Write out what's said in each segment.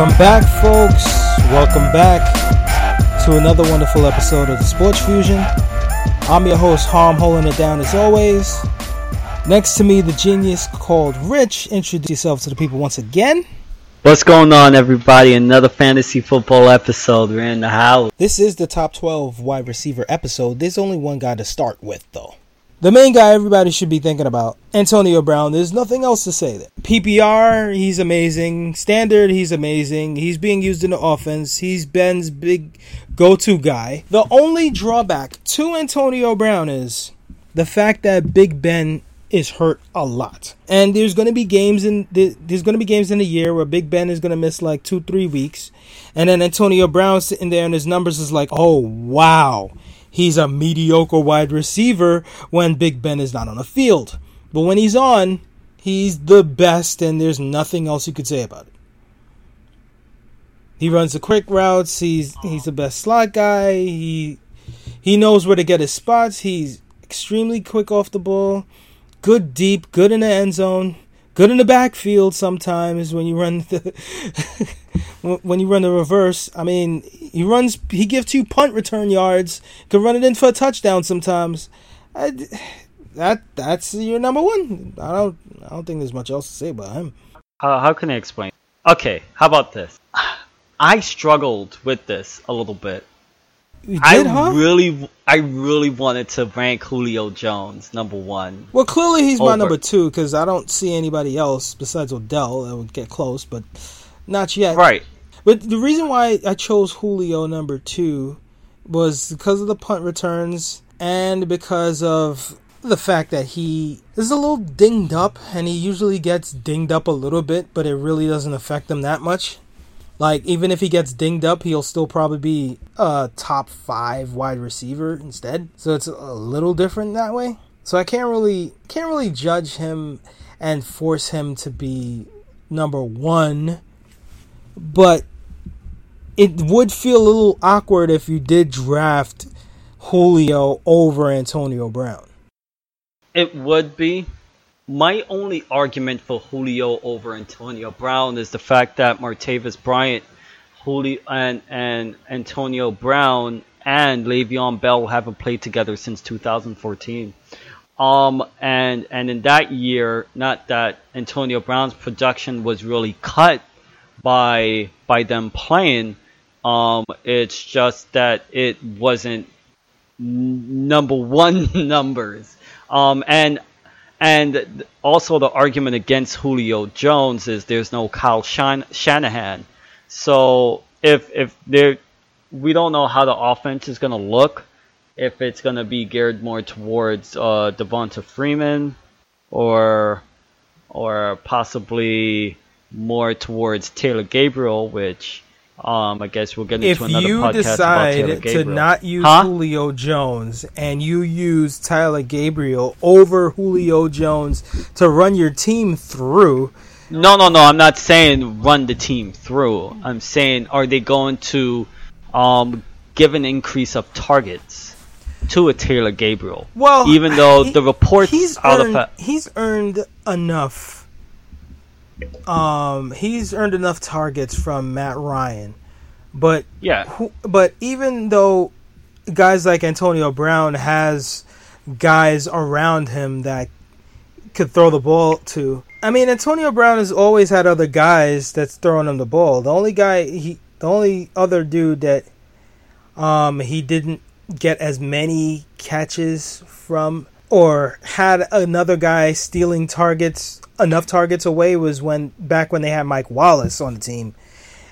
Welcome back, folks. Welcome back to another wonderful episode of the Sports Fusion. I'm your host, Harm, holding it down as always. Next to me, the genius called Rich. Introduce yourself to the people once again. What's going on, everybody? Another fantasy football episode. We're in the house. This is the top 12 wide receiver episode. There's only one guy to start with, though. The main guy everybody should be thinking about, Antonio Brown. There's nothing else to say there. PPR, he's amazing. Standard, he's amazing. He's being used in the offense. He's Ben's big go to guy. The only drawback to Antonio Brown is the fact that Big Ben is hurt a lot. And there's going to be games in the, there's going to be games in the year where Big Ben is going to miss like 2-3 weeks and then Antonio Brown sitting there and his numbers is like, "Oh, wow." He's a mediocre wide receiver when Big Ben is not on the field. But when he's on, he's the best, and there's nothing else you could say about it. He runs the quick routes. He's he's the best slot guy. He he knows where to get his spots. He's extremely quick off the ball. Good deep, good in the end zone, good in the backfield sometimes when you run the when you run the reverse. I mean, he runs. He gives you punt return yards. Can run it in for a touchdown sometimes. I, that that's your number one. I don't I don't think there's much else to say about him. How can I explain? Okay, how about this? I struggled with this a little bit. Did, I huh? really, I really wanted to rank Julio Jones number one. Well, clearly he's my number two because I don't see anybody else besides Odell that would get close, but not yet. Right. But the reason why I chose Julio number two was because of the punt returns and because of the fact that he is a little dinged up and he usually gets dinged up a little bit, but it really doesn't affect him that much. Like even if he gets dinged up, he'll still probably be a top five wide receiver instead. So it's a little different that way. So I can't really can't really judge him and force him to be number one. But it would feel a little awkward if you did draft Julio over Antonio Brown. It would be. My only argument for Julio over Antonio Brown is the fact that Martavis Bryant, Julio, and, and Antonio Brown and Le'Veon Bell haven't played together since 2014. Um, and and in that year, not that Antonio Brown's production was really cut by by them playing. Um, it's just that it wasn't number one numbers. Um, and and also the argument against Julio Jones is there's no Kyle Shan- Shanahan. So if if there, we don't know how the offense is gonna look. If it's gonna be geared more towards uh, Devonta Freeman, or or possibly more towards Taylor Gabriel, which um, I guess we'll get If into another you podcast about Taylor decide to not use Huh? Julio Jones and you use Tyler Gabriel over Julio Jones to run your team through, No, no, no. I'm not saying run the team through. I'm saying are they going to um, give an increase of targets to a Taylor Gabriel? well, even though he- the reports he's out earned, of he's earned enough. Um, he's earned enough targets from Matt Ryan, but yeah, who, but even though guys like Antonio Brown has guys around him that could throw the ball to. I mean, Antonio Brown has always had other guys that's throwing him the ball. The only guy he, the only other dude that, um, he didn't get as many catches from or had another guy stealing targets enough targets away was when back when they had Mike Wallace on the team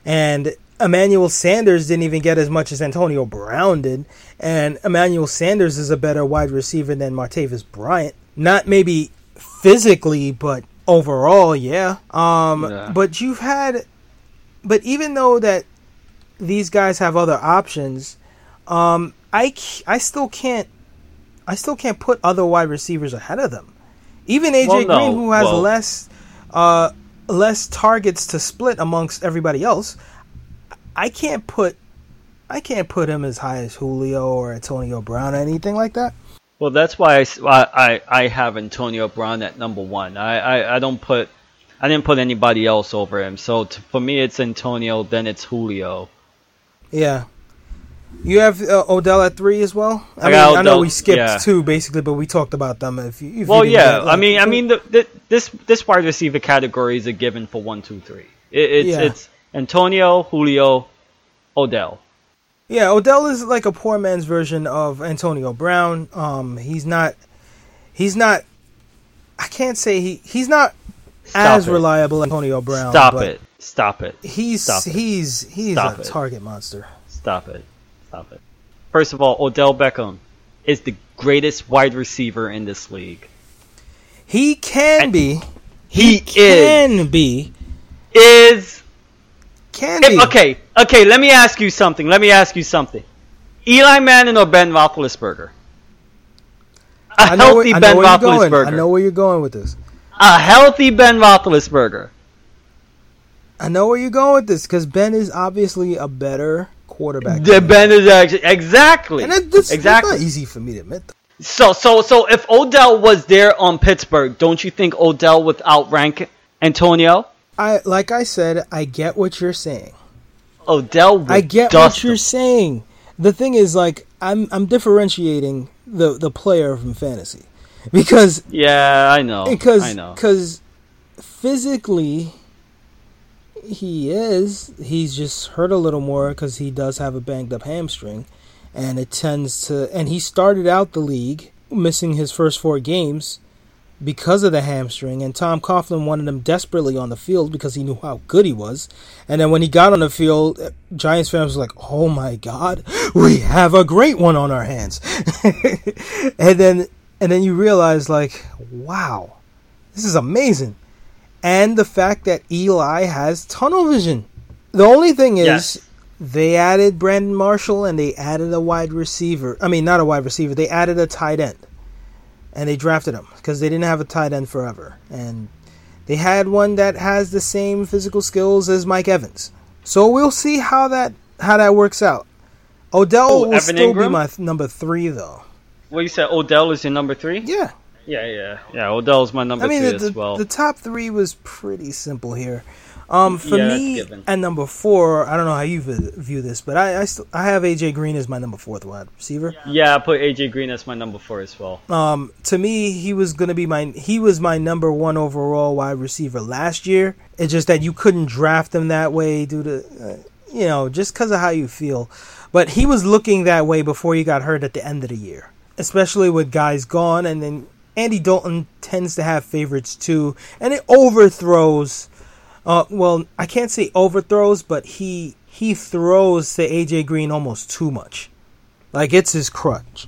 and Emmanuel Sanders didn't even get as much as Antonio Brown did, and Emmanuel Sanders is a better wide receiver than Martavis Bryant. Not maybe physically, but overall, yeah. Um, Yeah. but you've had, but even though that these guys have other options, um, I I still can't, I still can't put other wide receivers ahead of them. Even AJ Well, no. Green, who has Well- less, uh, less targets to split amongst everybody else, I can't put I can't put him as high as Julio or Antonio Brown or anything like that. Well, that's why I, I, I have Antonio Brown at number one. I, I, I don't put I didn't put anybody else over him. So to, for me, it's Antonio. Then it's Julio. Yeah. You have uh, Odell at three as well. I, I mean, got I know we skipped yeah. two basically, but we talked about them. If you, if Well, you yeah. I mean, I mean, the, the, this this wide receiver category is a given for one, two, three. It, it's Yeah. it's Antonio, Julio, Odell. Yeah, Odell is like a poor man's version of Antonio Brown. Um, he's not, he's not. I can't say he he's not Stop as it. reliable as Antonio Brown. Stop it. Stop it. He's Stop it. he's he's Stop a it. target monster. Stop it. Stop it. First of all, Odell Beckham is the greatest wide receiver in this league. He can And be. He, is Can be. is Can be. okay. Okay, let me ask you something. Let me ask you something. Eli Manning or Ben Roethlisberger? A I know, healthy Ben where you're going. I know where you're going with this. A healthy Ben Roethlisberger. I know where you're going with this because Ben is obviously a better quarterback. The than him. Ben is exactly and exactly. it's not easy for me to admit. Though. So so so if Odell was there on Pittsburgh, don't you think Odell would outrank Antonio? I like I said, I get what you're saying. Odell would I get what you're him. saying. The thing is, like, I'm I'm differentiating the the player from fantasy because Yeah, I know. because I know. because physically he is he's just hurt a little more because he does have a banged up hamstring and it tends to and he started out the league missing his first four games because of the hamstring and Tom Coughlin wanted him desperately on the field because he knew how good he was. And then when he got on the field uh, Giants fans were like oh my god we have a great one on our hands. And then and then you realize like wow this is amazing and the fact that Eli has tunnel vision. The only thing is Yes. they added Brandon Marshall and they added a wide receiver. I mean not a wide receiver they added a tight end. And they drafted him because they didn't have a tight end forever. And they had one that has the same physical skills as Mike Evans. So we'll see how that how that works out. Odell Oh, will Evan still Ingram? be my th- number 3 though. Well, you said Odell is your number three. yeah Yeah, yeah, yeah. Odell's my number I mean, three the, as the, well. the top three was pretty simple here. Um, for Yeah, me, at number four, I don't know how you view this, but I I, still, I have AJ Green as my number fourth wide receiver. yeah, I put AJ Green as my number four as well. Um, to me, he was gonna be my he was my number one overall wide receiver last year. It's just that you couldn't draft him that way due to, uh, you know, just because of how you feel. But he was looking that way before he got hurt at the end of the year, especially with guys gone, and then Andy Dalton tends to have favorites too, and it overthrows. Uh, well, I can't say overthrows, but he he throws to AJ Green almost too much, like it's his crutch.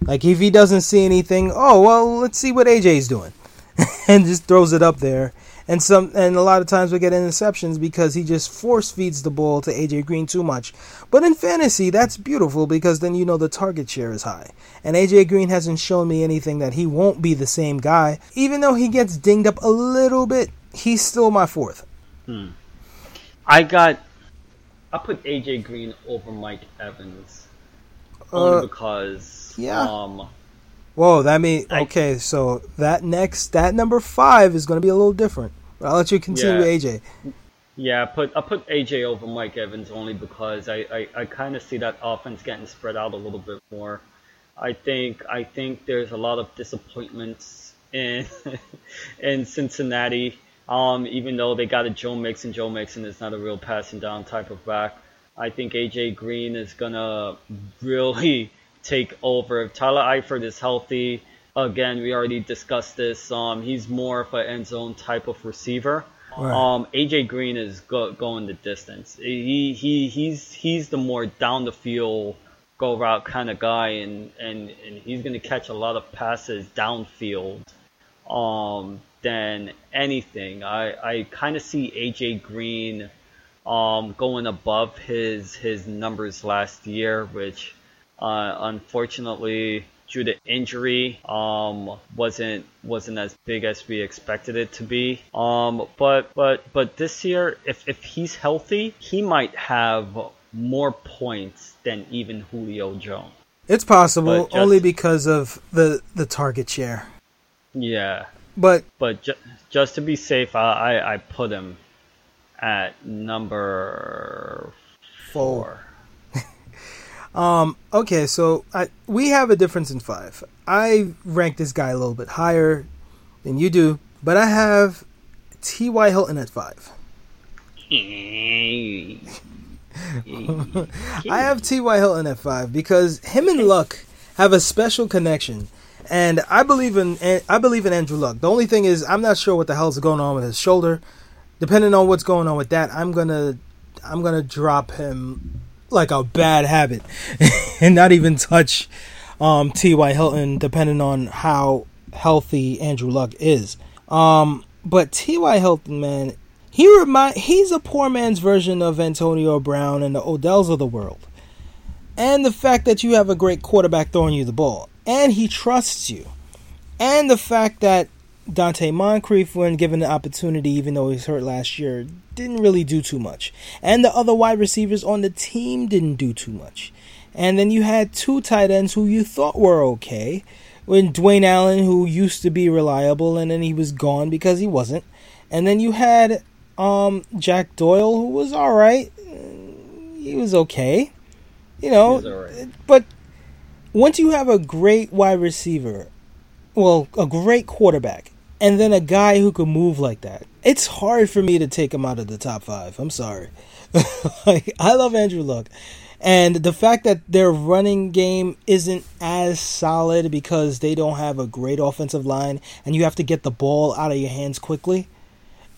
Like if he doesn't see anything, oh well, let's see what AJ's doing, and just throws it up there. And some and a lot of times we get interceptions because he just force feeds the ball to AJ Green too much. But in fantasy, that's beautiful because then you know the target share is high. And AJ Green hasn't shown me anything that he won't be the same guy. Even though he gets dinged up a little bit, he's still my fourth. I got. I put AJ Green over Mike Evans only Uh, because. yeah. Um, Whoa, that mean I- okay. So that next that number five is going to be a little different. I'll let you continue, Yeah. AJ. Yeah, I put I put AJ over Mike Evans only because I, I, I kind of see that offense getting spread out a little bit more. I think I think there's a lot of disappointments in in Cincinnati. Um, even though they got a Joe Mixon, Joe Mixon is not a real passing down type of back. I think AJ Green is gonna really take over. If Tyler Eifert is healthy, again we already discussed this. Um, he's more of an end zone type of receiver. Right. Um, AJ Green is go, going the distance. He he he's he's the more down the field go route kind of guy, and and and he's gonna catch a lot of passes downfield. Um, than anything, I I kind of see AJ Green, um, going above his his numbers last year, which, uh, unfortunately due to injury um wasn't wasn't as big as we expected it to be um but but but this year if if he's healthy he might have more points than even Julio Jones It's possible just- only because of the the target share. yeah But but ju- just to be safe, I, I I put him at number four. Um, okay, so I, we have a difference in five. I rank this guy a little bit higher than you do, but I have T.Y. Hilton at five. I have T.Y. Hilton at five because him and Luck have a special connection. And I believe in I believe in Andrew Luck. The only thing is I'm not sure what the hell's going on with his shoulder. Depending on what's going on with that, I'm gonna I'm gonna drop him like a bad habit and not even touch um, T.Y. Hilton, depending on how healthy Andrew Luck is. Um, but T.Y. Hilton, man, he remind he's a poor man's version of Antonio Brown and the Odells of the world. And the fact that you have a great quarterback throwing you the ball, and he trusts you, and the fact that Donte Moncrief, when given the opportunity, even though he was hurt last year, didn't really do too much. And the other wide receivers on the team didn't do too much. And then you had two tight ends who you thought were okay. When Dwayne Allen, who used to be reliable, and then he was gone because he wasn't. And then you had um, Jack Doyle, who was all right. He was okay, you know. Right. But once you have a great wide receiver, well, a great quarterback, and then a guy who can move like that. It's hard for me to take him out of the top five. I'm sorry. like, I love Andrew Luck. And the fact that their running game isn't as solid because they don't have a great offensive line and you have to get the ball out of your hands quickly.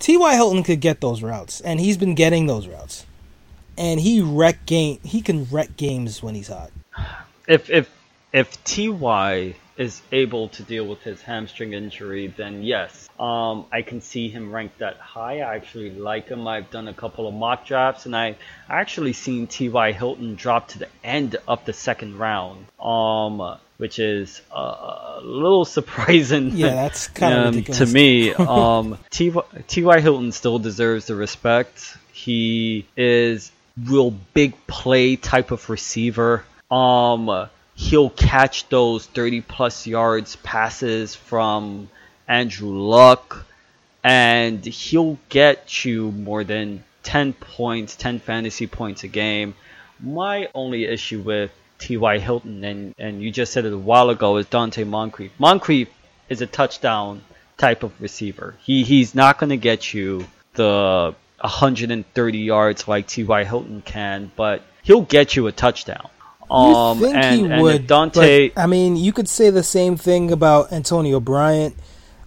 T.Y. Hilton could get those routes, and he's been getting those routes. And he wreck game he can wreck games when he's hot. If if if Ty is able to deal with his hamstring injury, then yes, um, I can see him ranked that high. I actually like him. I've done a couple of mock drafts, and I actually seen T.Y. Hilton drop to the end of the second round, um, which is uh, a little surprising. Yeah, that's kind of um, to me. Um, T.Y. Hilton still deserves the respect. He is real big play type of receiver. Um, he'll catch those 30 plus yards passes from Andrew Luck and he'll get you more than 10 points, 10 fantasy points a game. My only issue with T.Y. Hilton, and, and you just said it a while ago, is Donte Moncrief. Moncrief is a touchdown type of receiver. He He's not going to get you the 130 yards like T.Y. Hilton can, but he'll get you a touchdown. Um, you think and, he would, Donte. But, I mean, you could say the same thing about Antonio Bryant,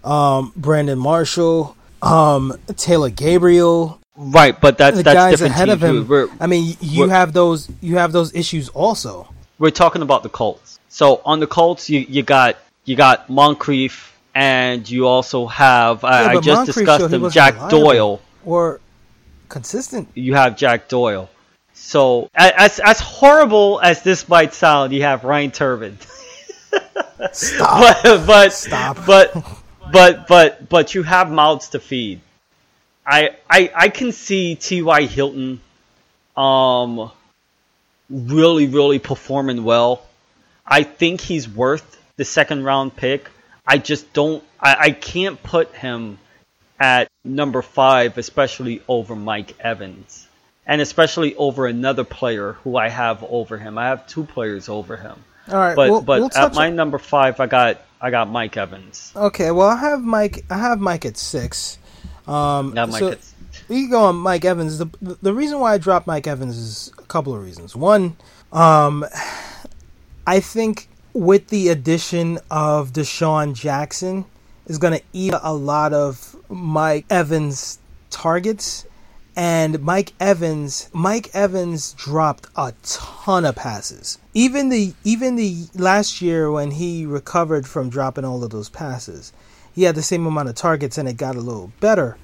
um, Brandon Marshall, um, Taylor Gabriel. Right, but that's the that's guys different ahead of him. We're, I mean, you have those you have those issues also. We're talking about the Colts. So on the Colts, you, you got you got Moncrief, and you also have yeah, I, I just Moncrief discussed him, Jack Doyle or consistent. You have Jack Doyle. So as as horrible as this might sound, you have Ryan Turbin. Stop. but but Stop. but but but but you have mouths to feed. I I I can see T.Y. Hilton um really really performing well. I think he's worth the second round pick. I just don't I, I can't put him at number five, especially over Mike Evans and especially over another player who I have over him. I have two players over him. All right, but we'll, but we'll at my on... number five, I got I got Mike Evans. Okay, well I have Mike. I have Mike at six. Um, Not Mike. So at... you go on Mike Evans. The the reason why I dropped Mike Evans is a couple of reasons. One, um, I think with the addition of DeSean Jackson is going to eat a lot of Mike Evans targets and Mike Evans Mike Evans dropped a ton of passes. Even the even the last year when he recovered from dropping all of those passes, he had the same amount of targets and it got a little better.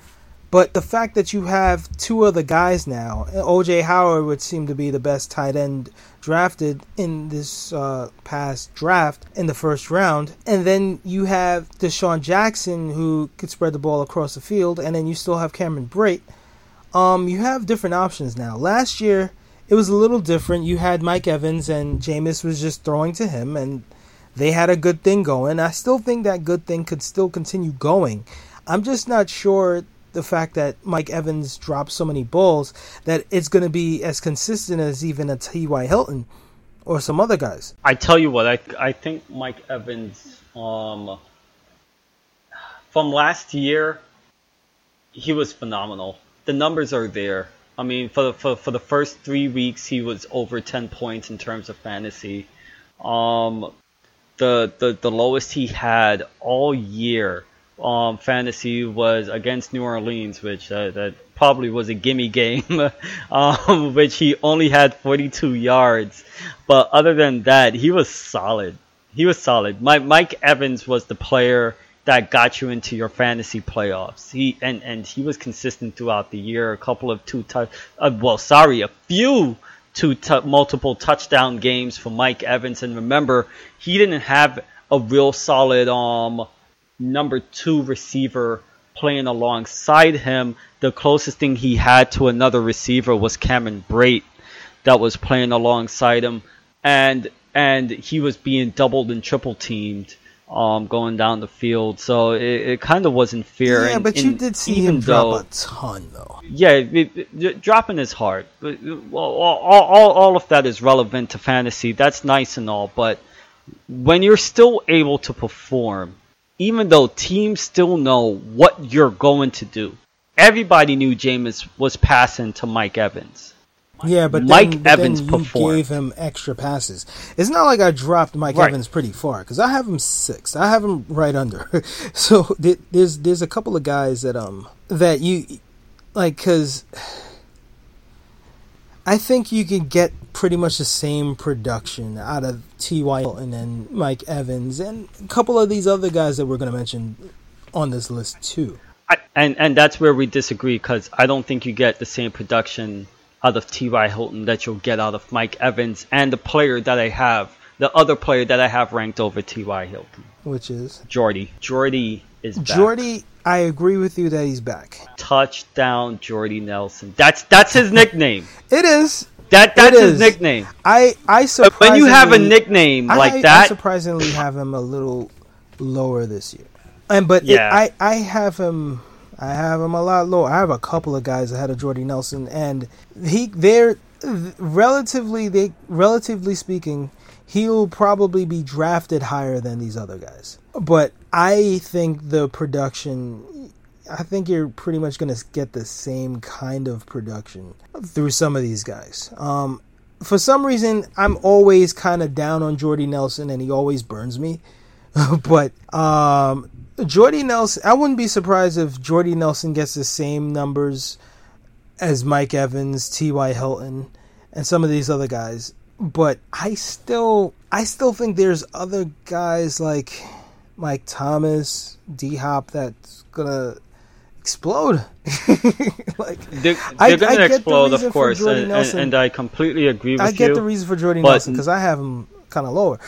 But the fact that you have two other guys now, OJ Howard would seem to be the best tight end drafted in this uh, past draft in the first round, and then you have DeSean Jackson who could spread the ball across the field, and then you still have Cameron Brate um, you have different options now. Last year, it was a little different. You had Mike Evans, and Jameis was just throwing to him, and They had a good thing going. I still think that good thing could still continue going. I'm just not sure the fact that Mike Evans dropped so many balls that it's going to be as consistent as even a T.Y. Hilton or some other guys. I tell you what, I I think Mike Evans um from last year he was phenomenal. The numbers are there. I mean, for the for, for the first three weeks, he was over ten points in terms of fantasy. Um, the the the lowest he had all year um, fantasy was against New Orleans, which uh, that probably was a gimme game, um, which he only had 42 yards. But other than that, he was solid. He was solid. Mike, Mike Evans was the player that got you into your fantasy playoffs. He and and he was consistent throughout the year. A couple of two touch, uh, well, sorry, a few two t- multiple touchdown games for Mike Evans. And remember, he didn't have a real solid um number two receiver playing alongside him. The closest thing he had to another receiver was Cameron Brate that was playing alongside him, and and he was being doubled and triple teamed. Um, going down the field, so it, it kind of wasn't fair. Yeah, and, but you did see him though, drop a ton, though. yeah, it, it, dropping is hard. But, all, all, all of that is relevant to fantasy. That's nice and all, but when you're still able to perform, even though teams still know what you're going to do, everybody knew Jameis was passing to Mike Evans. Yeah, but Mike then, but Evans then you performed. gave him extra passes. It's not like I dropped Mike Right. Evans pretty far because I have him sixth. I have him right under. so there's there's a couple of guys that um that you like because I think you could get pretty much the same production out of T.Y. Hilton and Mike Evans and a couple of these other guys that we're going to mention on this list too. I, and and that's where we disagree because I don't think you get the same production out of T.Y. Hilton that you'll get out of Mike Evans and the player that I have, the other player that I have ranked over T.Y. Hilton, Which is Jordy. Jordy is back. Jordy. I agree with you that he's back. touchdown Jordy Nelson. That's that's his nickname. It is. That that's It his is. nickname. I I surprisingly when you have a nickname I, like I that, surprisingly have him a little lower this year. And but it- I I have him I have him a lot lower. I have a couple of guys ahead of Jordy Nelson, and he they're relatively they relatively speaking, he'll probably be drafted higher than these other guys. But I think the production. I think you're pretty much going to get the same kind of production through some of these guys. Um, for some reason, I'm always kind of down on Jordy Nelson, and he always burns me. but um, Jordy Nelson, I wouldn't be surprised if Jordy Nelson gets the same numbers as Mike Evans, T.Y. Hilton, and some of these other guys. But I still, I still think there's other guys like Mike Thomas, D Hop that's gonna explode. like they're, I- they're I get the explode, of course, and, and, and I completely agree with you. I get you. the reason for Jordy but- Nelson because I have him kind of lower.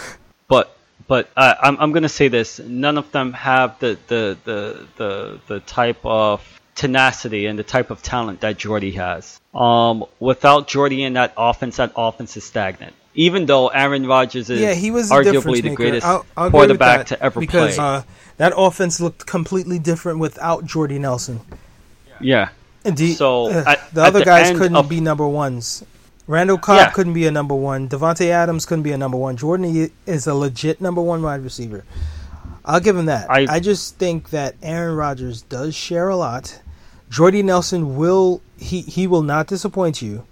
but but uh, I'm I'm going to say this: none of them have the the the the, the type of tenacity and the type of talent that Jordy has. Um, without Jordy in that offense, that offense is stagnant. Even though Aaron Rodgers is yeah, he was arguably the greatest I'll, I'll quarterback to ever because, play. Uh, that offense looked completely different without Jordy Nelson. yeah. Indeed, So, uh, at- the other guys couldn't of- be number ones. Randall Cobb Yeah. couldn't be a number one. Davante Adams couldn't be a number one. Jordan is a legit number one wide receiver. I'll give him that. I, I- just think that Aaron Rodgers does share a lot. Jordy Nelson will he he will not disappoint you.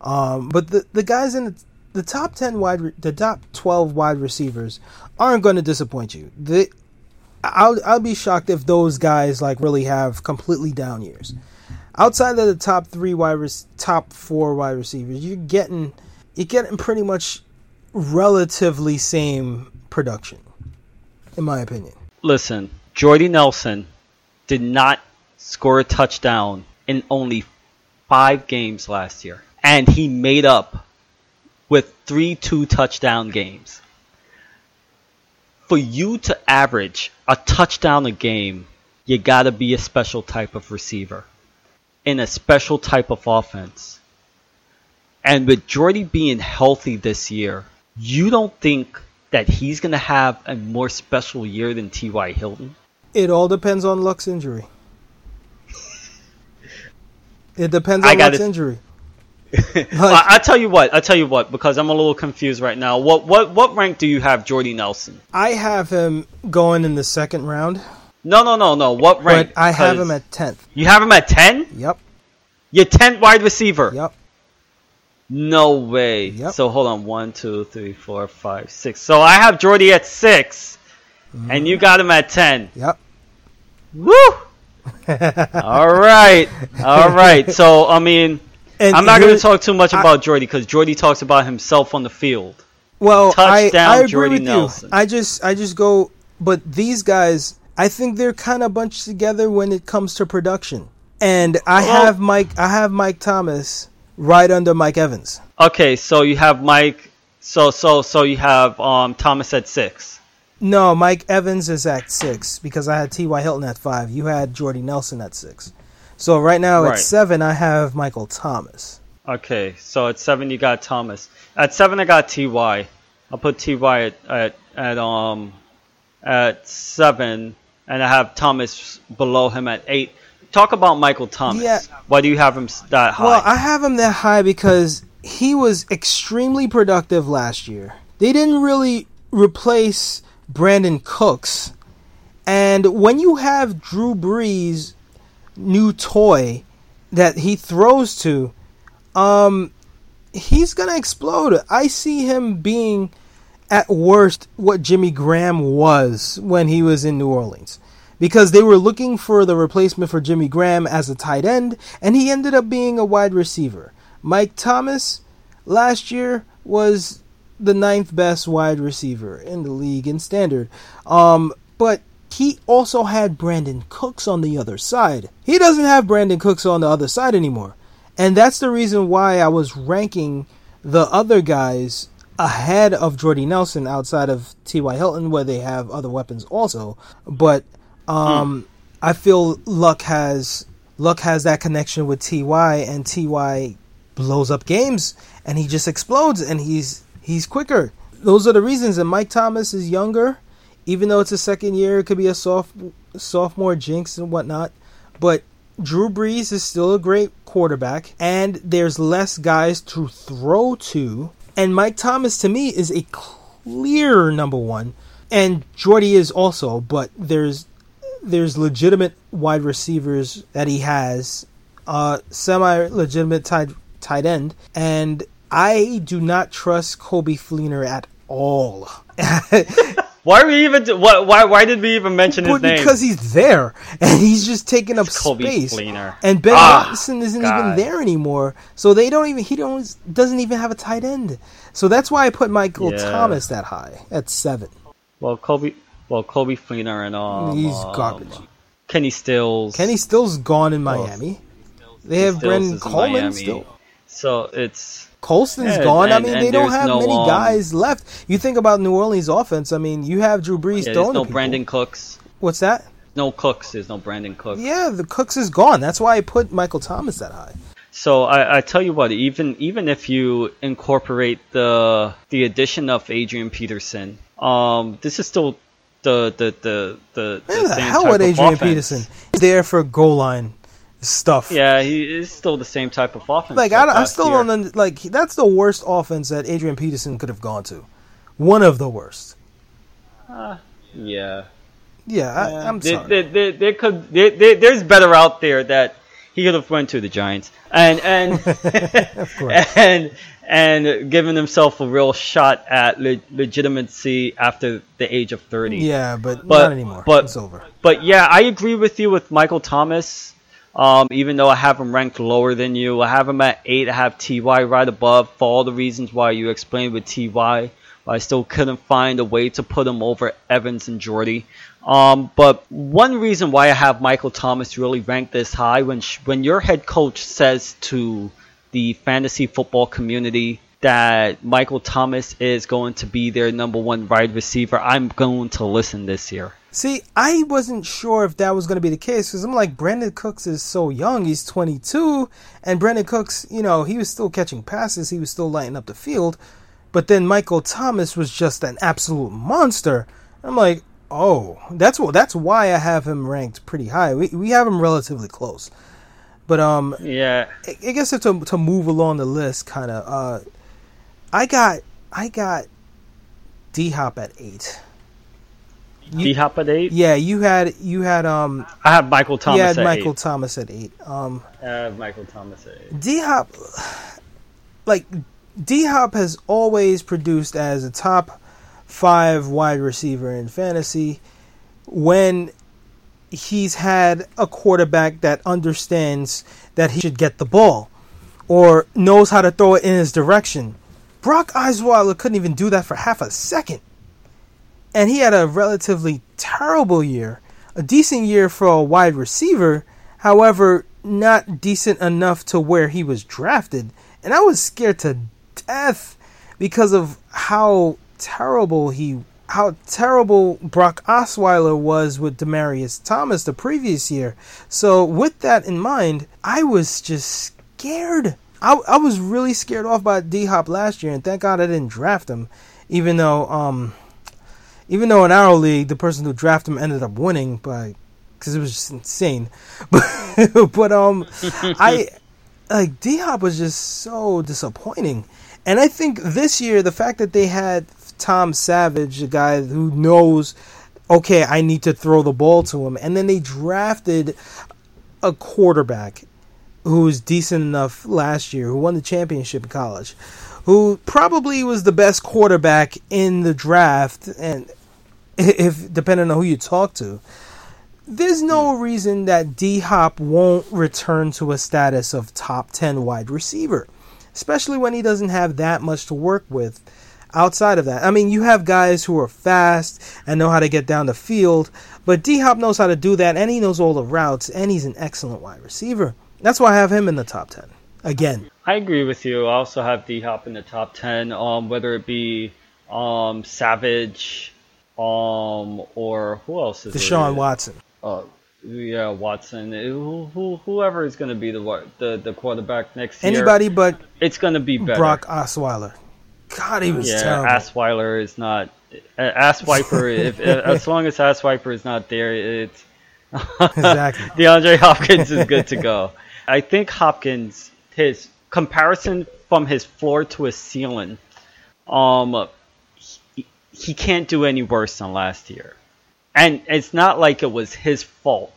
Um, but the the guys in the, the top ten wide re- the top twelve wide receivers aren't going to disappoint you. The I'll I'll be shocked if those guys like really have completely down years. Outside of the top three wide rec- top four wide receivers, you're getting you're getting pretty much relatively same production, in my opinion. Listen, Jordy Nelson did not score a touchdown in only five games last year, and he made up with three two touchdown games. For you to average a touchdown a game, you gotta be a special type of receiver in a special type of offense. And with Jordy being healthy this year, you don't think that he's going to have a more special year than T.Y. Hilton? It all depends on Luck's injury. It depends on Luck's injury. I, I tell you what, I tell you what, because I'm a little confused right now. What what what rank do you have Jordy Nelson? I have him going in the second round, No, no, no, no. What rank? but I have him at tenth. You have him at ten? Yep, Your tenth wide receiver? yep. No way. Yep. So hold on, one, two, three, four, five, six. So I have Jordy at 6 Mm-hmm. and you got him at ten. Yep. Woo! all right, all right. So I mean, And I'm not going to talk too much I- about Jordy because Jordy talks about himself on the field. Well, I, I agree Jordy with Nelson. you. I just I just go, but these guys, I think they're kind of bunched together when it comes to production. And I Well- have Mike. I have Mike Thomas right under Mike Evans. Okay, so you have Mike. So so so you have um Thomas at six. No, Mike Evans is at six because I had T.Y. Hilton at five. You had Jordy Nelson at six. So right now Right. at seven, I have Michael Thomas. Okay, so at seven you got Thomas. At seven I got Ty. I'll put Ty at at, at um at seven, and I have Thomas below him at eight. Talk about Michael Thomas. Yeah. Why do you have him that high? Well, I have him that high because he was extremely productive last year. They didn't really replace Brandin Cooks. And when you have Drew Brees' new toy that he throws to, um, he's going to explode. I see him being, at worst, what Jimmy Graham was when he was in New Orleans because they were looking for the replacement for Jimmy Graham as a tight end, and he ended up being a wide receiver. Mike Thomas last year was the ninth best wide receiver in the league in standard. Um, but he also had Brandin Cooks on the other side. He doesn't have Brandin Cooks on the other side anymore. And that's the reason why I was ranking the other guys ahead of Jordy Nelson outside of T.Y. Hilton, where they have other weapons also. But um, I feel Luck has Luck has that connection with Ty, and Ty blows up games, and he just explodes, and he's he's quicker. Those are the reasons. And Mike Thomas is younger, even though it's a second year. It could be a soft sophomore jinx and whatnot, but Drew Brees is still a great quarterback, and there's less guys to throw to. And Mike Thomas, to me, is a clear number one, and Jordy is also. But there's there's legitimate wide receivers that he has, uh, semi legitimate tight tight end, and I do not trust Coby Fleener at all. why are we even do- why, why why did we even mention his But name? because he's there and he's just taking up Coby space. Fleener. And Ben Ah, Watson isn't God. even there anymore. So they don't even he don't doesn't even have a tight end. So that's why I put Michael Yeah. Thomas that high at seven. well, Coby well Coby Fleener and um He's um, garbage. Kenny Stills. Kenny Still's gone in Miami. They have Brandon Coleman Miami. still. So it's Colston's Yeah, gone. I mean, they don't have no, many um, guys left. You think about New Orleans offense. I mean, you have Drew Brees yeah, there's no people. Brandin Cooks. What's that? No Cooks. There's no Brandin Cooks. Yeah, the Cooks is gone. That's why I put Michael Thomas that high. So I, I tell you what, even even if you incorporate the the addition of Adrian Peterson, um, this is still the the the the, the the hell with Adrian offense. Peterson? He's there for goal line stuff. Yeah, he is still the same type of offense. Like I, I still year. don't like that's the worst offense that Adrian Peterson could have gone to. One of the worst. Uh, yeah, Yeah, I, I'm there, sorry. There, there, there could there, there's better out there that he could have went to the Giants and and course. and and given himself a real shot at le- legitimacy after the age of thirty. yeah, but, But- not anymore. but- it's over. But yeah, I agree with you with Michael Thomas. Um, even though I have him ranked lower than you, I have him at eight. I have Ty right above for all the reasons why you explained with Ty. I still couldn't find a way to put him over Evans and Jordy. Um, but one reason why I have Michael Thomas really ranked this high when sh- when your head coach says to the fantasy football community that Michael Thomas is going to be their number one wide receiver, I'm going to listen this year. See, I wasn't sure if that was going to be the case because I'm like, Brandin Cooks is so young. He's 22. And Brandin Cooks, you know, he was still catching passes. He was still lighting up the field. But then Michael Thomas was just an absolute monster. I'm like, oh, that's what that's why I have him ranked pretty high. We we have him relatively close. But um, yeah, I, I guess to to move along the list, kind of, uh, I got I got D Hop at eight. D Hop at eight. Yeah, you had you had um. I have Michael Thomas. You had Michael eight. Thomas at eight. Um, I have Michael Thomas at eight. D Hop, like D Hop has always produced as a top five wide receiver in fantasy when he's had a quarterback that understands that he should get the ball or knows how to throw it in his direction. Brock Osweiler couldn't even do that for half a second. And he had a relatively terrible year. A decent year for a wide receiver, however, not decent enough to where he was drafted. And I was scared to death because of how terrible he how terrible Brock Osweiler was with Demaryius Thomas the previous year. So with that in mind, I was just scared. I, I was really scared off by D Hop last year, and thank God I didn't draft him, even though um, even though in our league the person who drafted him ended up winning by because it was just insane. But but um, I like D Hop was just so disappointing, and I think this year the fact that they had Tom Savage, a guy who knows, okay, I need to throw the ball to him, and then they drafted a quarterback who was decent enough last year, who won the championship in college, who probably was the best quarterback in the draft, and if depending on who you talk to, there's no reason that D Hop won't return to a status of top ten wide receiver, especially when he doesn't have that much to work with outside of that. I mean, you have guys who are fast and know how to get down the field, but D Hop knows how to do that, and he knows all the routes, and he's an excellent wide receiver. That's why I have him in the top ten. Again, I agree with you. I also have D Hop in the top ten. Um, whether it be um Savage, um, or who else is Deshaun? Watson. Uh, yeah, Watson. Who, who, whoever is going to be the the the quarterback next year. Anybody but It's going to be better. Brock Osweiler. God, he was yeah, terrible. Assweiler is not. Uh, Asswiper. if, if as long as Asswiper is not there, it's Exactly. DeAndre Hopkins is good to go. I think Hopkins, his comparison from his floor to his ceiling, um, he, he can't do any worse than last year, and it's not like it was his fault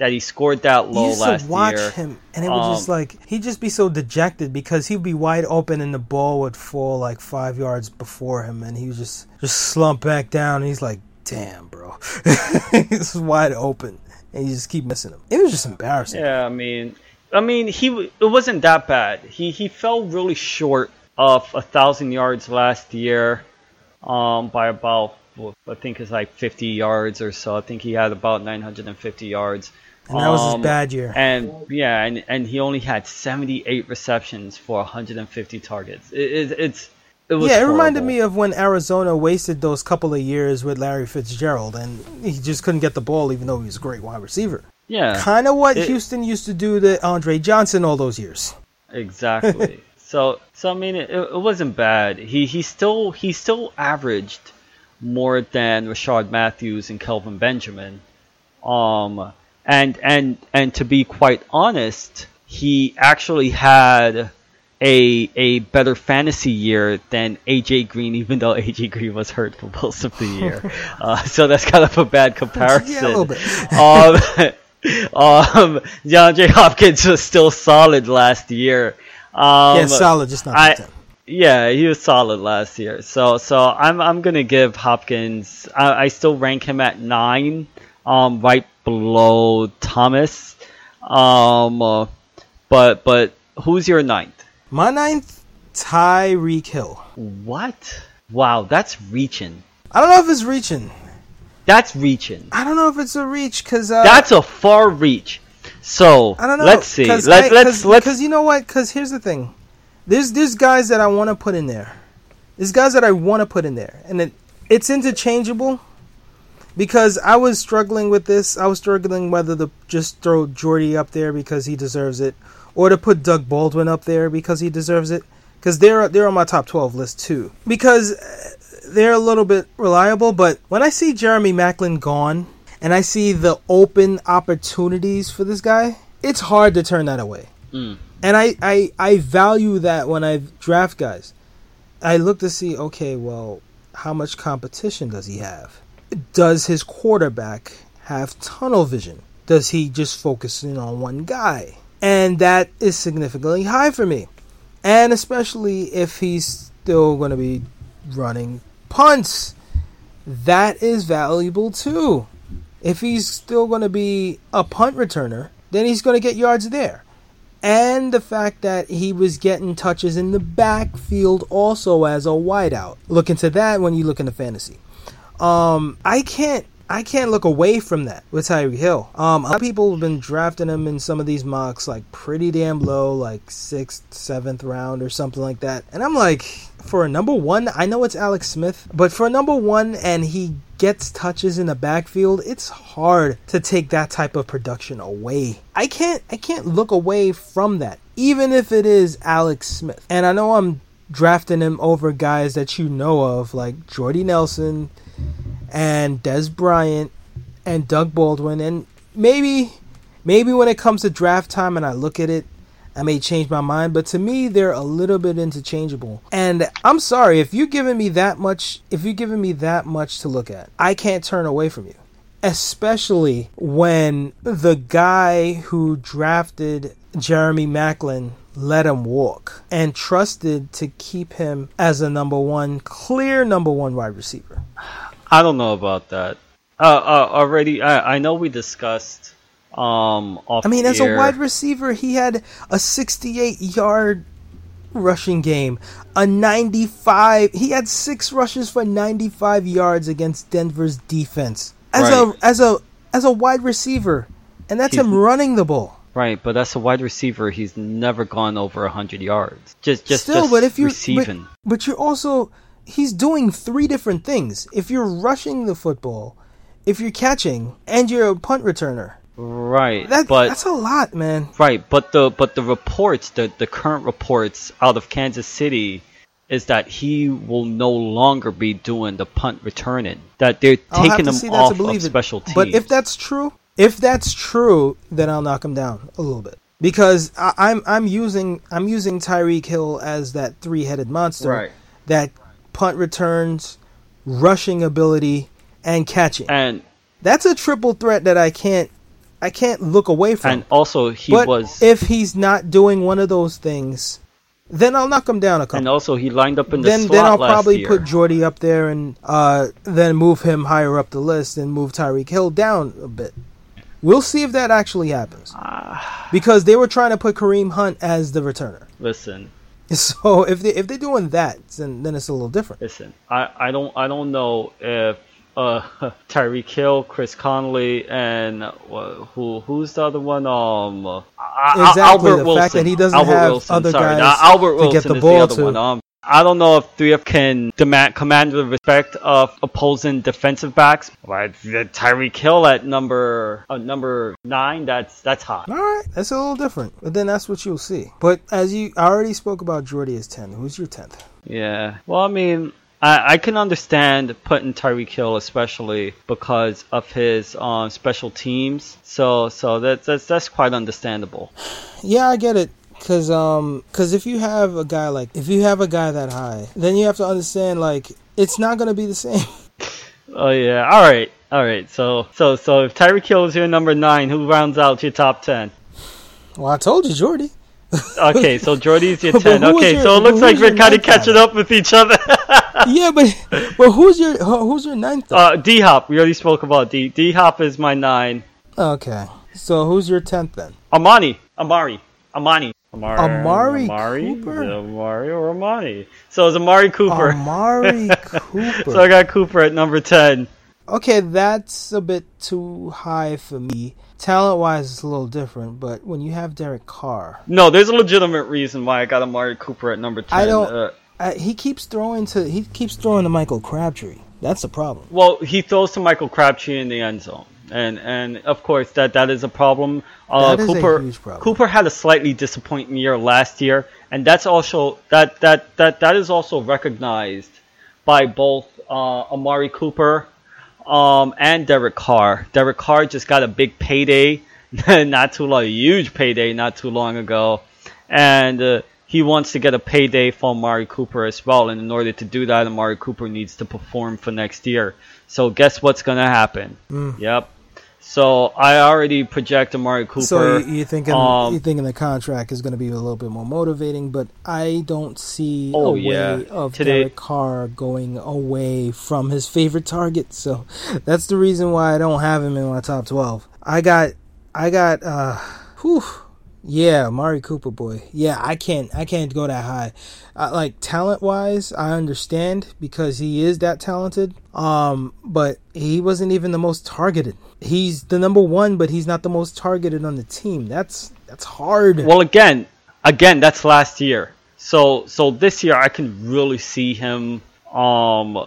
that he scored that you low used last to watch year. him, and it was just Um, like he'd just be so dejected because he'd be wide open and the ball would fall like five yards before him, and he would just just slump back down. And he's like, "Damn, bro, it's wide open," and you just keep missing him. It was just embarrassing. Yeah, I mean, I mean, he it wasn't that bad. He he fell really short of a thousand yards last year, um, by about I think it's like 50 yards or so. I think he had about 950 yards. And that was his Um, bad year. And yeah, and and he only had 78 receptions for 150 targets. It, it it's it was yeah, it reminded me of when Arizona wasted those couple of years with Larry Fitzgerald, and he just couldn't get the ball, even though he was a great wide receiver. yeah, Kind of what It- Houston used to do to Andre Johnson all those years. Exactly. so so I mean it, it wasn't bad. He he still he still averaged more than Rishard Matthews and Kelvin Benjamin. Um and and and to be quite honest, he actually had a a better fantasy year than AJ Green, even though AJ Green was hurt for most of the year. uh, so that's kind of a bad comparison. Yeah, a little bit. um, um, DeAndre Hopkins was still solid last year. Um, yeah, solid, just not I- yeah, he was solid last year. So so I'm I'm gonna give Hopkins. I, I still rank him at nine, um, right below Thomas. Um, uh, but but who's your ninth? My ninth, Tyreek Hill. What? Wow, that's reaching. I don't know if it's reaching. That's reaching. I don't know if it's a reach because uh, That's a far reach. So I don't know. let's see. Let, I- let's let's because you know what? Because here's the thing. There's there's guys that I want to put in there. There's guys that I want to put in there, and it, it's interchangeable. Because I was struggling with this, I was struggling whether to just throw Jordy up there because he deserves it, or to put Doug Baldwin up there because he deserves it. because they're they're on my top twelve list too because uh, they're a little bit reliable. But when I see Jeremy Maclin gone and I see the open opportunities for this guy, it's hard to turn that away. Mm. And I, I I value that when I draft guys. I look to see okay, well, how much competition does he have? Does his quarterback have tunnel vision? Does he just focus in on one guy? And that is significantly high for me. And especially if he's still going to be running punts, that is valuable too. If he's still going to be a punt returner, then he's going to get yards there. And the fact that he was getting touches in the backfield also as a wideout. Look into that when you look into fantasy. Um, I can't I can't look away from that with Tyreek Hill. Um, a lot of people have been drafting him in some of these mocks like pretty damn low, like sixth, seventh round or something like that. And I'm like, for a number one, I know it's Alex Smith, but for a number one and he gets touches in the backfield, it's hard to take that type of production away. I can't I can't look away from that, even if it is Alex Smith. And I know I'm drafting him over guys that you know of, like Jordy Nelson and Dez Bryant and Doug Baldwin and maybe maybe when it comes to draft time and I look at it I may change my mind, but to me they're a little bit interchangeable. And I'm sorry if you're giving me that much if you're giving me that much to look at. I can't turn away from you. Especially when the guy who drafted Jeremy Maclin let him walk and trusted to keep him as a number one, clear number one wide receiver. I don't know about that. Uh, uh already, I, I know we discussed. Um, I mean, as air- a wide receiver, he had a 68 yard rushing game, a 95. He had six rushes for 95 yards against Denver's defense as Right. a as a as a wide receiver, and that's He's- him running the ball. Right, but that's a wide receiver. He's never gone over hundred yards. Just, just, Still, just but if you're receiving. but, but you're also he's doing three different things. If you're rushing the football, if you're catching, and you're a punt returner, right, that but that's a lot, man. right, but the but the reports, the the current reports out of Kansas City, is that he will no longer be doing the punt returning. That they're I'll taking him off of special teams. But if that's true, if that's true, then I'll knock him down a little bit because I, I'm I'm using I'm using Tyreek Hill as that three headed monster Right. that punt returns, rushing ability, and catching. and That's a triple threat that I can't I can't look away from. and also he but was if he's not doing one of those things, then I'll knock him down a couple. and also he lined up in the then slot then I'll probably year. put Jordy up there and uh, then move him higher up the list and move Tyreek Hill down a bit. We'll see if that actually happens Ah, because they were trying to put Kareem Hunt as the returner. listen, So if they if they're doing that, then then it's a little different. Listen, I, I don't I don't know if uh Tyreek Hill, Chris Conley, and uh, who who's the other one? Um, uh, Exactly, Albert the Wilson. fact that he doesn't Albert have Wilson, other sorry, guys Albert to get the ball the other to. one. Um, I don't know if 3F can demand command the respect of opposing defensive backs. But Tyreek Hill at number uh, number nine, that's that's hot. All right, that's a little different, but then that's what you'll see. But as you I already spoke about Jordy as ten. Who's your tenth? Yeah. Well, I mean, I, I can understand putting Tyreek Hill, especially because of his um, special teams. So, so that's that's that's quite understandable. Yeah, I get it. Cause um, cause if you have a guy like if you have a guy that high, then you have to understand like it's not gonna be the same. Oh yeah. All right. All right. So, so, so if Tyreek Hill is your number nine, who rounds out your top ten? Well, I told you, Jordy. Okay, so Jordy's your ten. Okay, your- so it looks like we're kind of ninth guy? catching up with each other. yeah, but but who's your who's your ninth? Though? uh, D Hop. We already spoke about D. D Hop is my nine. okay, so who's your tenth then? Amani. Amari. Amani. Amari. Amari Amari. Cooper? Amari or? So it's Amari Cooper. Amari Cooper. So I got Cooper at number 10. Okay, that's a bit too high for me. Talent wise, it's a little different, but when you have Derek Carr, No, there's a legitimate reason why I got Amari Cooper at number 10. I don't- Uh, uh, he keeps throwing to he keeps throwing to Michael Crabtree. That's the problem. well, he throws to Michael Crabtree in the end zone. And and of course that that is a problem. Uh, That is a Cooper huge problem. Cooper had a slightly disappointing year last year, and that's also that that that that is also recognized by both uh, Amari Cooper um, and Derek Carr. Derek Carr just got a big payday, not too long, a huge payday not too long ago, and uh, he wants to get a payday from Amari Cooper as well. And in order to do that, Amari Cooper needs to perform for next year. So guess what's gonna happen? Yep. So I already project Amari Cooper. So you, you thinking um, you thinking the contract is going to be a little bit more motivating, but I don't see Oh, a yeah. way of Today- Derek Carr going away from his favorite target. So that's the reason why I don't have him in my top twelve. I got I got uh whew, yeah, Mari Cooper boy. Yeah, I can't I can't go that high. Uh, like talent wise, I understand because he is that talented. Um, but he wasn't even the most targeted. He's the number one, but he's not the most targeted on the team. That's that's hard. Well, again, again, that's last year. So, so this year I can really see him um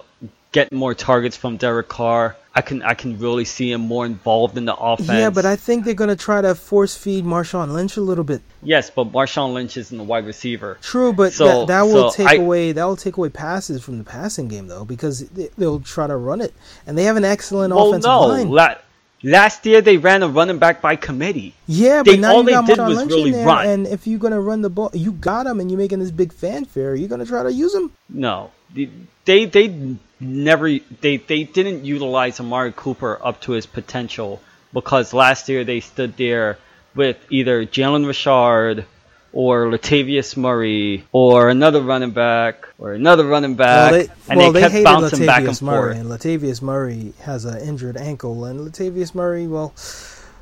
get more targets from Derek Carr. I can, I can really see him more involved in the offense. yeah, but I think they're gonna try to force feed Marshawn Lynch a little bit. yes, but Marshawn Lynch isn't a wide receiver. True, but So- that, that will so take I- away that will take away passes from the passing game though, because they, they'll try to run it, and they have an excellent Well, offensive no, line. la- last year they ran a running back by committee. Yeah, They- but now all you they did was really there, run. and if you're gonna run the ball, you got him, and you're making this big fanfare. You're gonna try to use him. No, they they, they never they they didn't utilize Amari Cooper up to his potential because last year they stood there with either Jalen Richard or Latavius Murray or another running back or another running back, well, they, and well, they kept hated bouncing Latavius back and Murray, forth. and Latavius Murray has an injured ankle, and Latavius Murray, well,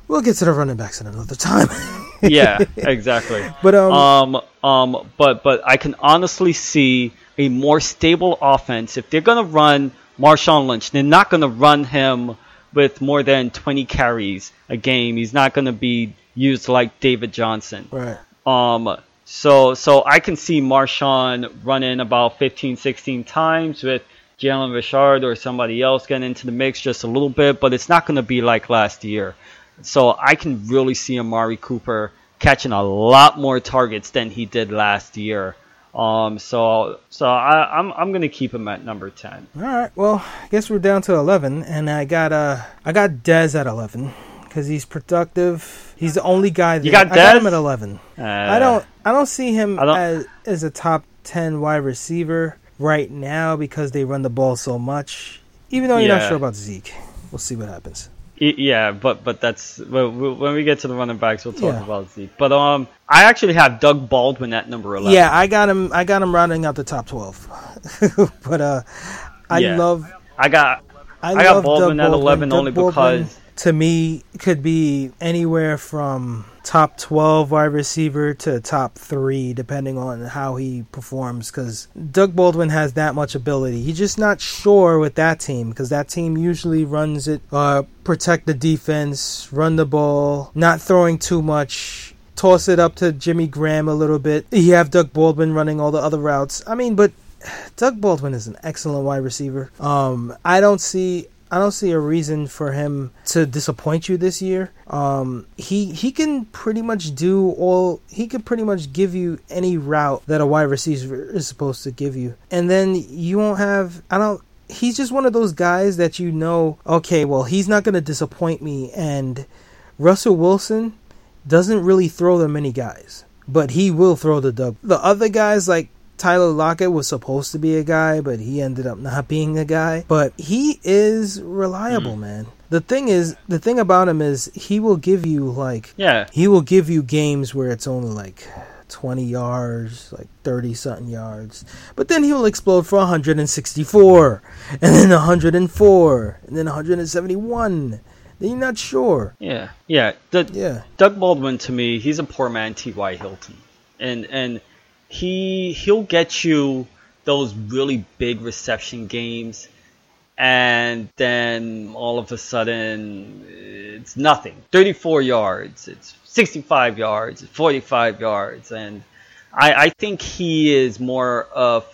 we'll get to the running backs at another time. yeah, exactly. but um, Um, um, but but I can honestly see a more stable offense if they're gonna run Marshawn Lynch. They're not gonna run him with more than 20 carries a game. He's not gonna be used like David Johnson. right. Um, so so I can see Marshawn running about 15, 16 times with Jalen Richard or somebody else getting into the mix just a little bit, but it's not going to be like last year. So I can really see Amari Cooper catching a lot more targets than he did last year. Um, so so I, I'm I'm gonna keep him at number ten. All right. Well, I guess we're down to eleven, and I got uh, I got Dez at eleven because he's productive. He's the only guy. That, got I got him at eleven. Uh, I don't. I don't see him don't- as as a top ten wide receiver right now because they run the ball so much. Even though you're not sure about Zeke, we'll see what happens. Yeah, but but that's when we get to the running backs, we'll talk Yeah. about Zeke. But um, I actually have Doug Baldwin at number eleven. Yeah, I got him. I got him rounding out the top twelve. but uh, I Yeah. love. I got I, I got Baldwin Doug at 11 Doug only Baldwin, because- to me could be anywhere from top 12 wide receiver to top 3 depending on how he performs cuz Doug Baldwin has that much ability. He's just not sure with that team because that team usually runs it uh protect the defense, run the ball, not throwing too much. Toss it up to Jimmy Graham a little bit. You have Doug Baldwin running all the other routes. I mean, but Doug Baldwin is an excellent wide receiver. Um, I don't see I don't see a reason for him to disappoint you this year. Um, he he can pretty much do all. He can pretty much give you any route that a wide receiver is supposed to give you, and then you won't have. I don't. He's just one of those guys that you know. Okay, well, he's not going to disappoint me, and Russell Wilson doesn't really throw that many guys, but he will throw the Doug. The other guys like Tyler Lockett was supposed to be a guy, but he ended up not being a guy. But he is reliable, hmm. man. The thing is, the thing about him is he will give you like yeah. he will give you games where it's only like 20 yards, like 30 something yards. But then he'll explode for 164, and then 104, and then 171. Then you're not sure. Yeah, yeah. The, Yeah. Doug Baldwin to me, he's a poor man T.Y. Hilton, and and he he'll get you those really big reception games, and then all of a sudden it's nothing. Thirty-four yards, it's sixty-five yards, forty-five yards, and I I think he is more of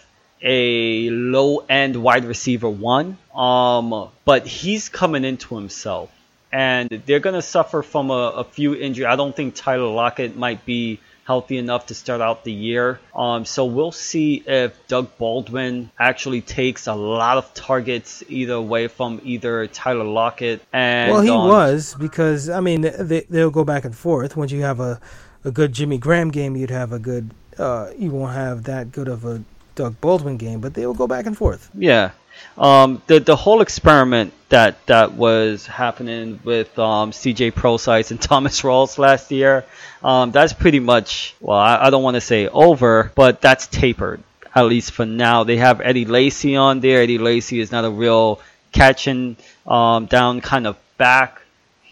a low end wide receiver one. Um, but he's coming into himself. and they're going to suffer from a, a few injuries. I don't think Tyler Lockett might be healthy enough to start out the year. Um, so we'll see if Doug Baldwin actually takes a lot of targets either away from either Tyler Lockett and. Well, he um, was because I mean they they'll go back and forth. Once you have a a good Jimmy Graham game, you'd have a good. Uh, you won't have that good of a Doug Baldwin game, but they will go back and forth. Yeah. Um, the the whole experiment that that was happening with um, CJ Prosise and Thomas Rawls last year, um, that's pretty much well, I, I don't want to say over, but that's tapered at least for now. They have Eddie Lacy on there. Eddie Lacy is not a real catching um, down kind of back.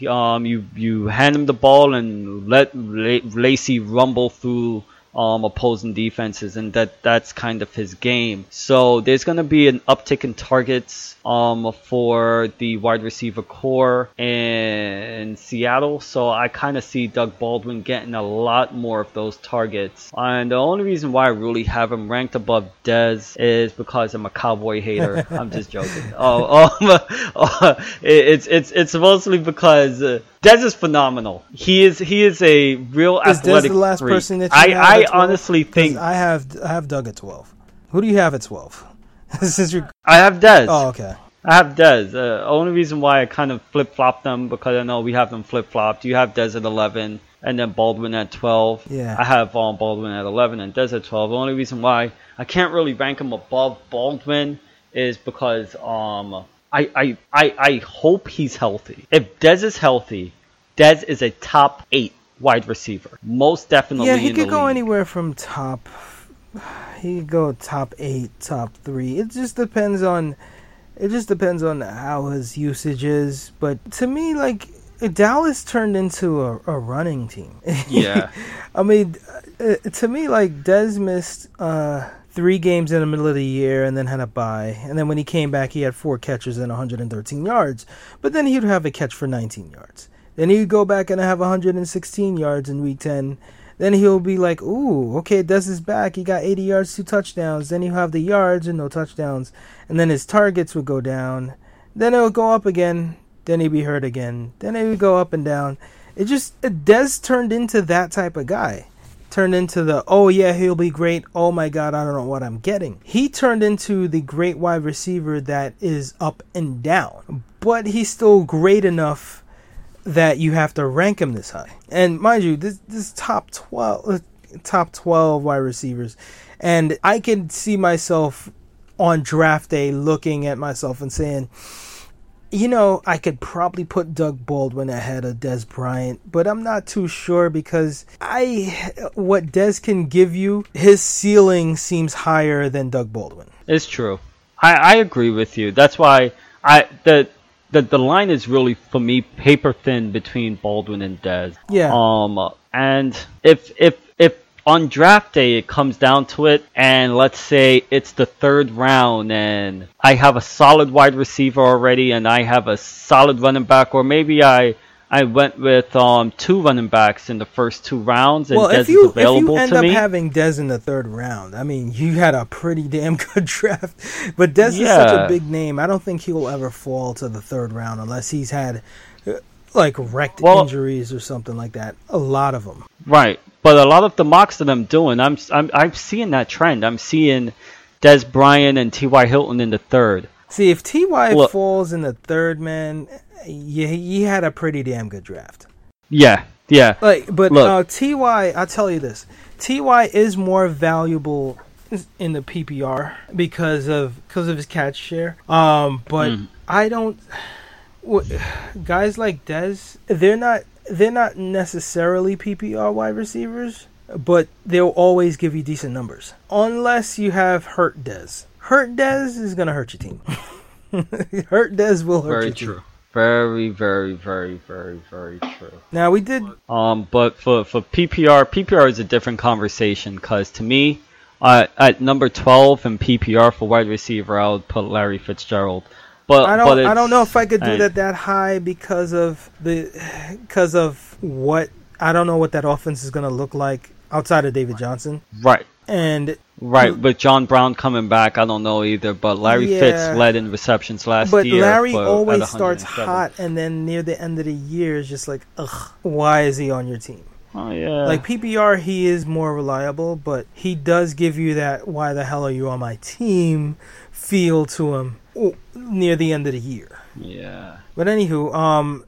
Um, you you hand him the ball and let Lacy rumble through um, opposing defenses, and that that's kind of his game. So there's going to be an uptick in targets um, for the wide receiver corps in Seattle. So I kind of see Doug Baldwin getting a lot more of those targets. And the only reason why I really have him ranked above Dez is because I'm a Cowboy hater. I'm just joking. Oh, um, it's it's it's mostly because. Uh, Dez is phenomenal. He is he is a real Is Dez the last freak. person that you I, have I 12? think I have I have Doug at twelve. Who do you have at twelve? Since you're I have Dez. oh okay. I have Dez. Uh, only reason why I kind of flip flop them because I know we have them flip flopped. You have Dez at 11 and then Baldwin at 12. Yeah. I have um, Baldwin at 11 and Dez at 12. The only reason why I can't really rank him above Baldwin is because um I I, I, I hope he's healthy. If Dez is healthy, Dez is a top eight wide receiver. Most definitely. Yeah, he in could the go league. anywhere from top. He could go top eight, top three. It just depends on. It just depends on how his usage is. But to me, like Dallas turned into a, a running team. Yeah. I mean, uh, to me, like Dez missed uh, three games in the middle of the year and then had a bye. And then when he came back, he had four catches and 113 yards. But then he'd have a catch for 19 yards. Then he'd go back and have 116 yards in week 10. Then he'll be like, ooh, okay, Dez is back. He got 80 yards, two touchdowns. Then he'll have the yards and no touchdowns. And then his targets would go down. Then it'll go up again. Then he'd be hurt again. Then it would go up and down. It just, Dez turned into that type of guy. Turned into the, oh yeah, he'll be great. Oh my God, I don't know what I'm getting. He turned into the great wide receiver that is up and down. But he's still great enough that you have to rank him this high. And mind you, this this top twelve, uh, top twelve wide receivers, and I can see myself on draft day looking at myself and saying, you know, I could probably put Doug Baldwin ahead of Dez Bryant, but I'm not too sure because I what Dez can give you, his ceiling seems higher than Doug Baldwin. It's true. I, I agree with you. That's why I the the the line is really for me paper thin between Baldwin and Dez. Yeah. Um and if if if on draft day it comes down to it and let's say it's the third round and I have a solid wide receiver already and I have a solid running back or maybe I I went with um two running backs in the first two rounds and well, Dez if you is available if you end up me. having Dez in the third round, I mean, you had a pretty damn good draft. But Dez is such a big name. I don't think he'll ever fall to the third round unless he's had uh, like wrecked Well- injuries or something like that. A lot of them. Right, but a lot of the mocks that I'm doing, I'm I'm I'm seeing that trend. I'm seeing Dez Bryant and T.Y. Hilton in the third. See, if Ty Look- falls in the third, man, you you had a pretty damn good draft. Yeah, yeah, Like, but uh, Ty, I'll tell you this: Ty is more valuable in the PPR because of because of his catch share. Um, but Mm. I don't. Guys like Dez, they're not they're not necessarily PPR wide receivers, but they'll always give you decent numbers unless you have hurt Dez. Hurt Dez is gonna hurt your team. hurt Dez will hurt very your team. true. Very, very, very, very, very true. Now we did Um, but for for PPR, PPR is a different conversation because to me, uh, at number twelve in PPR for wide receiver, I would put Larry Fitzgerald. But I don't. I don't know if I could do I- that that high because of the because of what I don't know what that offense is going to look like outside of David Johnson. Right. And Right, but John Brown coming back, I don't know either. But Larry Yeah. Fitz led in receptions last year. but year. Larry for- at always starts hot, and then near the end of the year is just like, ugh, why is he on your team? Oh yeah. Like PPR, he is more reliable, but he does give you that "why the hell are you on my team" feel to him oh, near the end of the year. yeah. But anywho, um,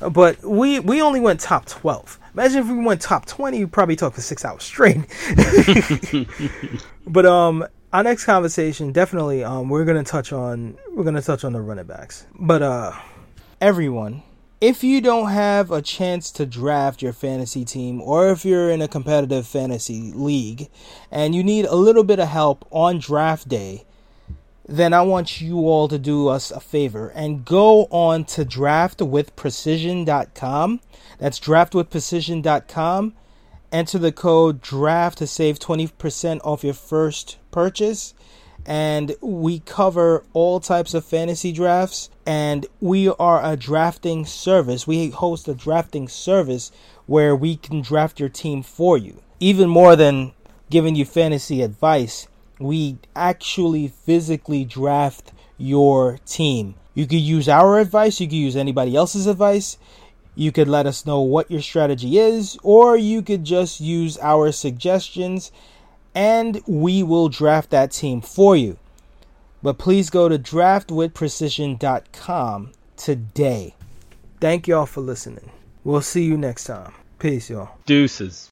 but we we only went top twelve. Imagine if we went top twenty, we'd probably talk for six hours straight. but um, our next conversation definitely um we're gonna touch on we're gonna touch on the running backs. But uh, everyone, if you don't have a chance to draft your fantasy team, or if you're in a competitive fantasy league and you need a little bit of help on draft day then I want you all to do us a favor and go on to draftwithprecision.com. That's draftwithprecision.com. Enter the code DRAFT to save 20% off your first purchase. And we cover all types of fantasy drafts. And we are a drafting service. We host a drafting service where we can draft your team for you. Even more than giving you fantasy advice, we actually physically draft your team. You could use our advice, you could use anybody else's advice. You could let us know what your strategy is, or you could just use our suggestions and we will draft that team for you. But please go to draftwithprecision.com today. Thank y'all for listening. We'll see you next time. Peace, y'all. Deuces.